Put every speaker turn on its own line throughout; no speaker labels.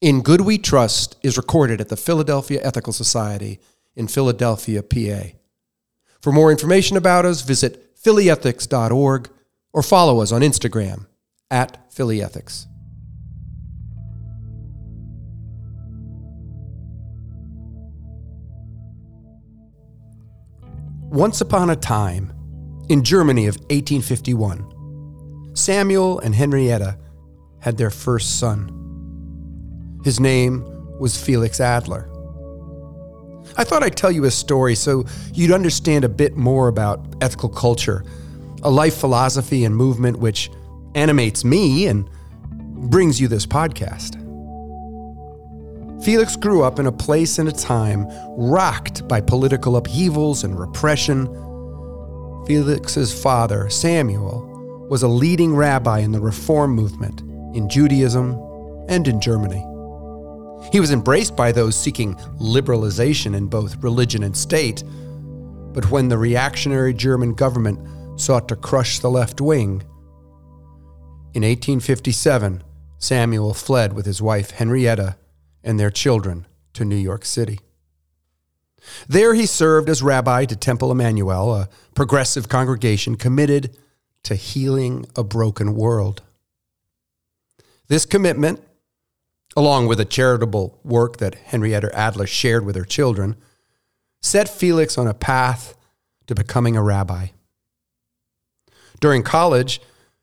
In Good We Trust is recorded at the Philadelphia Ethical Society in Philadelphia, PA. For more information about us, visit phillyethics.org or follow us on Instagram at phillyethics. Once upon a time, in Germany of 1851, Samuel and Henrietta had their first son. His name was Felix Adler. I thought I'd tell you a story so you'd understand a bit more about ethical culture, a life philosophy and movement which animates me and brings you this podcast. Felix grew up in a place and a time rocked by political upheavals and repression. Felix's father, Samuel, was a leading rabbi in the Reform movement in Judaism and in Germany. He was embraced by those seeking liberalization in both religion and state. But when the reactionary German government sought to crush the left wing, in 1857, Samuel fled with his wife Henrietta and their children to New York City. There he served as rabbi to Temple Emanu-El, a progressive congregation committed to healing a broken world. This commitment, along with the charitable work that Henrietta Adler shared with her children, set Felix on a path to becoming a rabbi. During college,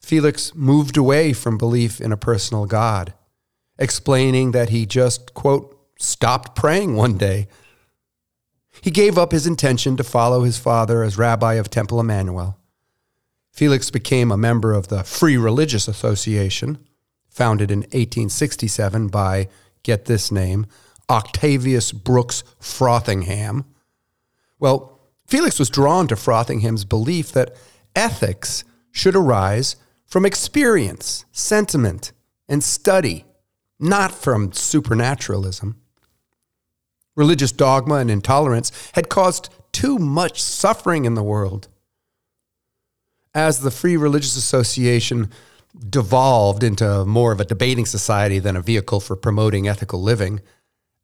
Felix moved away from belief in a personal God explaining that he just, quote, stopped praying one day. He gave up his intention to follow his father as rabbi of Temple Emanu-El. Felix became a member of the Free Religious Association, founded in 1867 by, get this name, Octavius Brooks Frothingham. Well, Felix was drawn to Frothingham's belief that ethics should arise from experience, sentiment, and study not from supernaturalism. Religious dogma and intolerance had caused too much suffering in the world. As the Free Religious Association devolved into more of a debating society than a vehicle for promoting ethical living,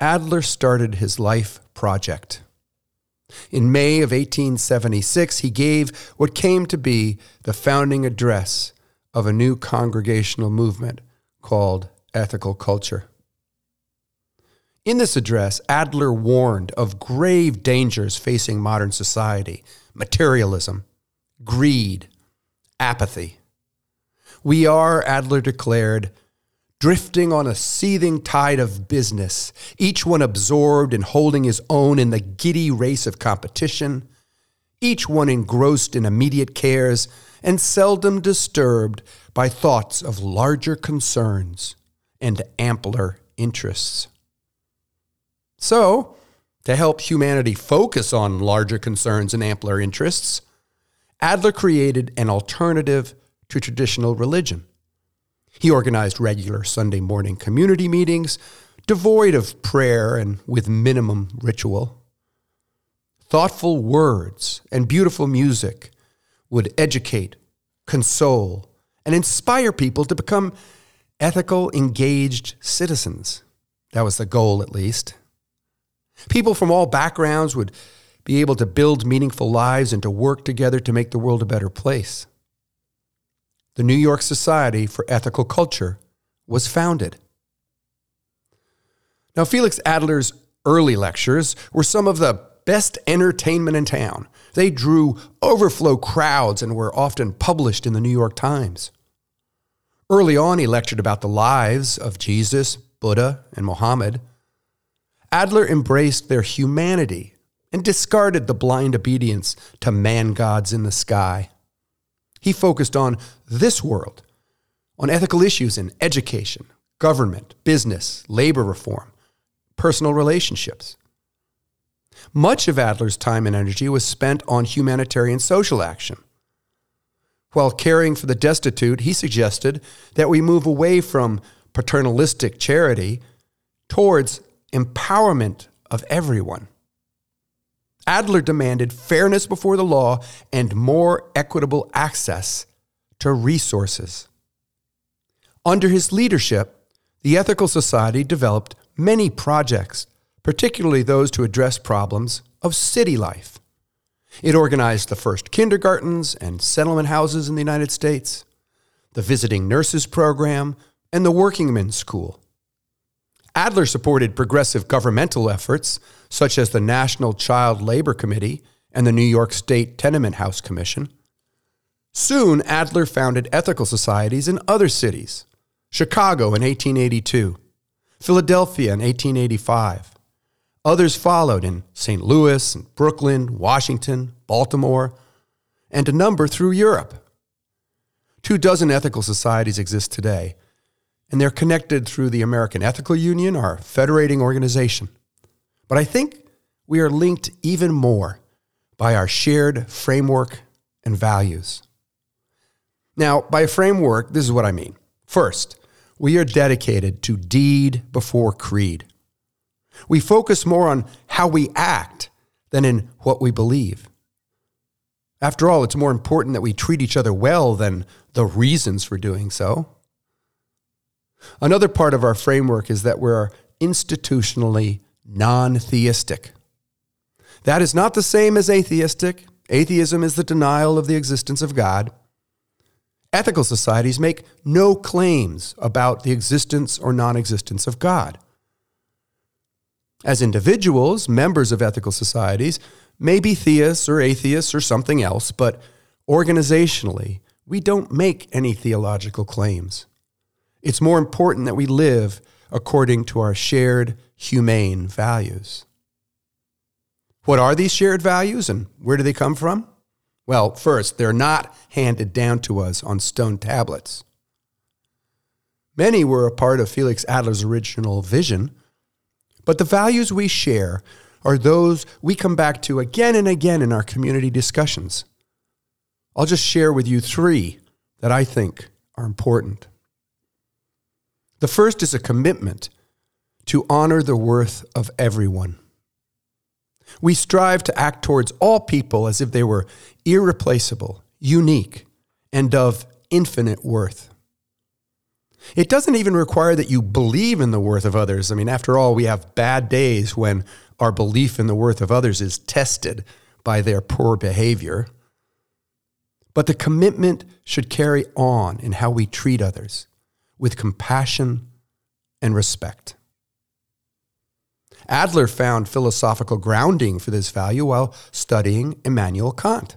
Adler started his life project. In May of 1876, he gave what came to be the founding address of a new congregational movement called ethical culture. In this address, Adler warned of grave dangers facing modern society materialism, greed, apathy. We are, Adler declared, drifting on a seething tide of business, each one absorbed and holding his own in the giddy race of competition, each one engrossed in immediate cares and seldom disturbed by thoughts of larger concerns and ampler interests. So, to help humanity focus on larger concerns and ampler interests, Adler created an alternative to traditional religion. He organized regular Sunday morning community meetings, devoid of prayer and with minimum ritual. Thoughtful words and beautiful music would educate, console, and inspire people to become ethical, engaged citizens. That was the goal, at least. People from all backgrounds would be able to build meaningful lives and to work together to make the world a better place. The New York Society for Ethical Culture was founded. Now, Felix Adler's early lectures were some of the best entertainment in town. They drew overflow crowds and were often published in the New York Times. Early on, he lectured about the lives of Jesus, Buddha, and Mohammed. Adler embraced their humanity and discarded the blind obedience to man gods in the sky. He focused on this world, on ethical issues in education, government, business, labor reform, personal relationships. Much of Adler's time and energy was spent on humanitarian social action. While caring for the destitute, he suggested that we move away from paternalistic charity towards empowerment of everyone. Adler demanded fairness before the law and more equitable access to resources. Under his leadership, the Ethical Society developed many projects, particularly those to address problems of city life. It organized the first kindergartens and settlement houses in the United States, the Visiting Nurses Program, and the Workingmen's School. Adler supported progressive governmental efforts such as the National Child Labor Committee and the New York State Tenement House Commission. Soon, Adler founded ethical societies in other cities Chicago in 1882, Philadelphia in 1885. Others followed in St. Louis, and Brooklyn, Washington, Baltimore, and a number through Europe. Two dozen ethical societies exist today, and they're connected through the American Ethical Union, our federating organization. But I think we are linked even more by our shared framework and values. Now, by framework, this is what I mean. First, we are dedicated to deed before creed. We focus more on how we act than in what we believe. After all, it's more important that we treat each other well than the reasons for doing so. Another part of our framework is that we're institutionally non theistic. That is not the same as atheistic. Atheism is the denial of the existence of God. Ethical societies make no claims about the existence or non existence of God. As individuals, members of ethical societies may be theists or atheists or something else, but organizationally, we don't make any theological claims. It's more important that we live according to our shared humane values. What are these shared values and where do they come from? Well, first, they're not handed down to us on stone tablets. Many were a part of Felix Adler's original vision, but the values we share are those we come back to again and again in our community discussions. I'll just share with you three that I think are important. The first is a commitment to honor the worth of everyone. We strive to act towards all people as if they were irreplaceable, unique, and of infinite worth. It doesn't even require that you believe in the worth of others. I mean, after all, we have bad days when our belief in the worth of others is tested by their poor behavior. But the commitment should carry on in how we treat others with compassion and respect. Adler found philosophical grounding for this value while studying Immanuel Kant.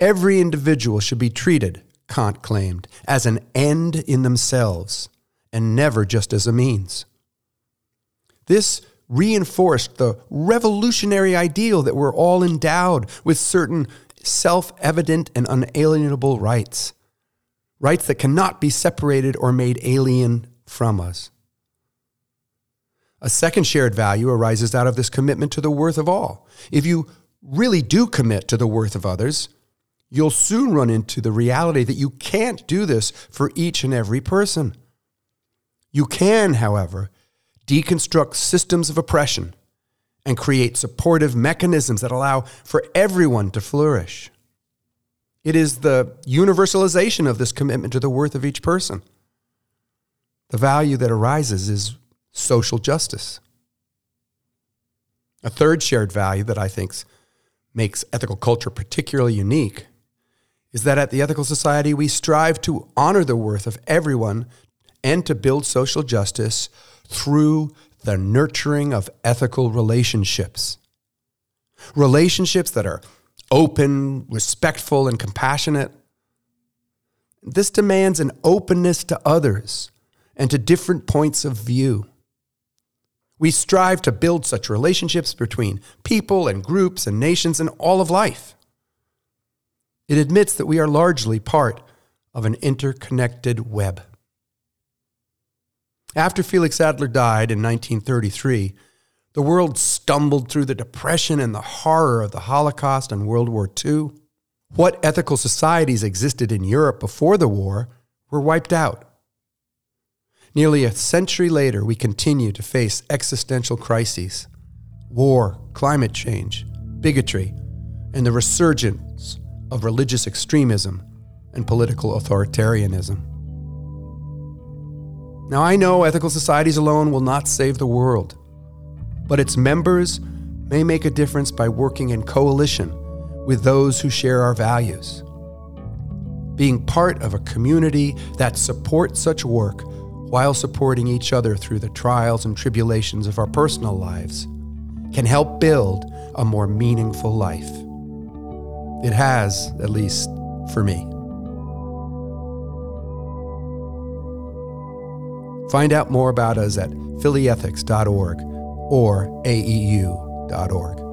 Every individual should be treated, Kant claimed, as an end in themselves and never just as a means. This reinforced the revolutionary ideal that we're all endowed with certain self evident and unalienable rights, rights that cannot be separated or made alien from us. A second shared value arises out of this commitment to the worth of all. If you really do commit to the worth of others, you'll soon run into the reality that you can't do this for each and every person. You can, however, deconstruct systems of oppression and create supportive mechanisms that allow for everyone to flourish. It is the universalization of this commitment to the worth of each person. The value that arises is social justice. A third shared value that I think makes ethical culture particularly unique is that at the Ethical Society, we strive to honor the worth of everyone and to build social justice through the nurturing of ethical relationships. Relationships that are open, respectful, and compassionate. This demands an openness to others and to different points of view. We strive to build such relationships between people and groups and nations and all of life. It admits that we are largely part of an interconnected web. After Felix Adler died in 1933, the world stumbled through the depression and the horror of the Holocaust and World War II. What ethical societies existed in Europe before the war were wiped out. Nearly a century later, we continue to face existential crises war, climate change, bigotry, and the resurgence of religious extremism and political authoritarianism. Now, I know ethical societies alone will not save the world, but its members may make a difference by working in coalition with those who share our values. Being part of a community that supports such work while supporting each other through the trials and tribulations of our personal lives can help build a more meaningful life. It has, at least for me. Find out more about us at phillyethics.org or aeu.org.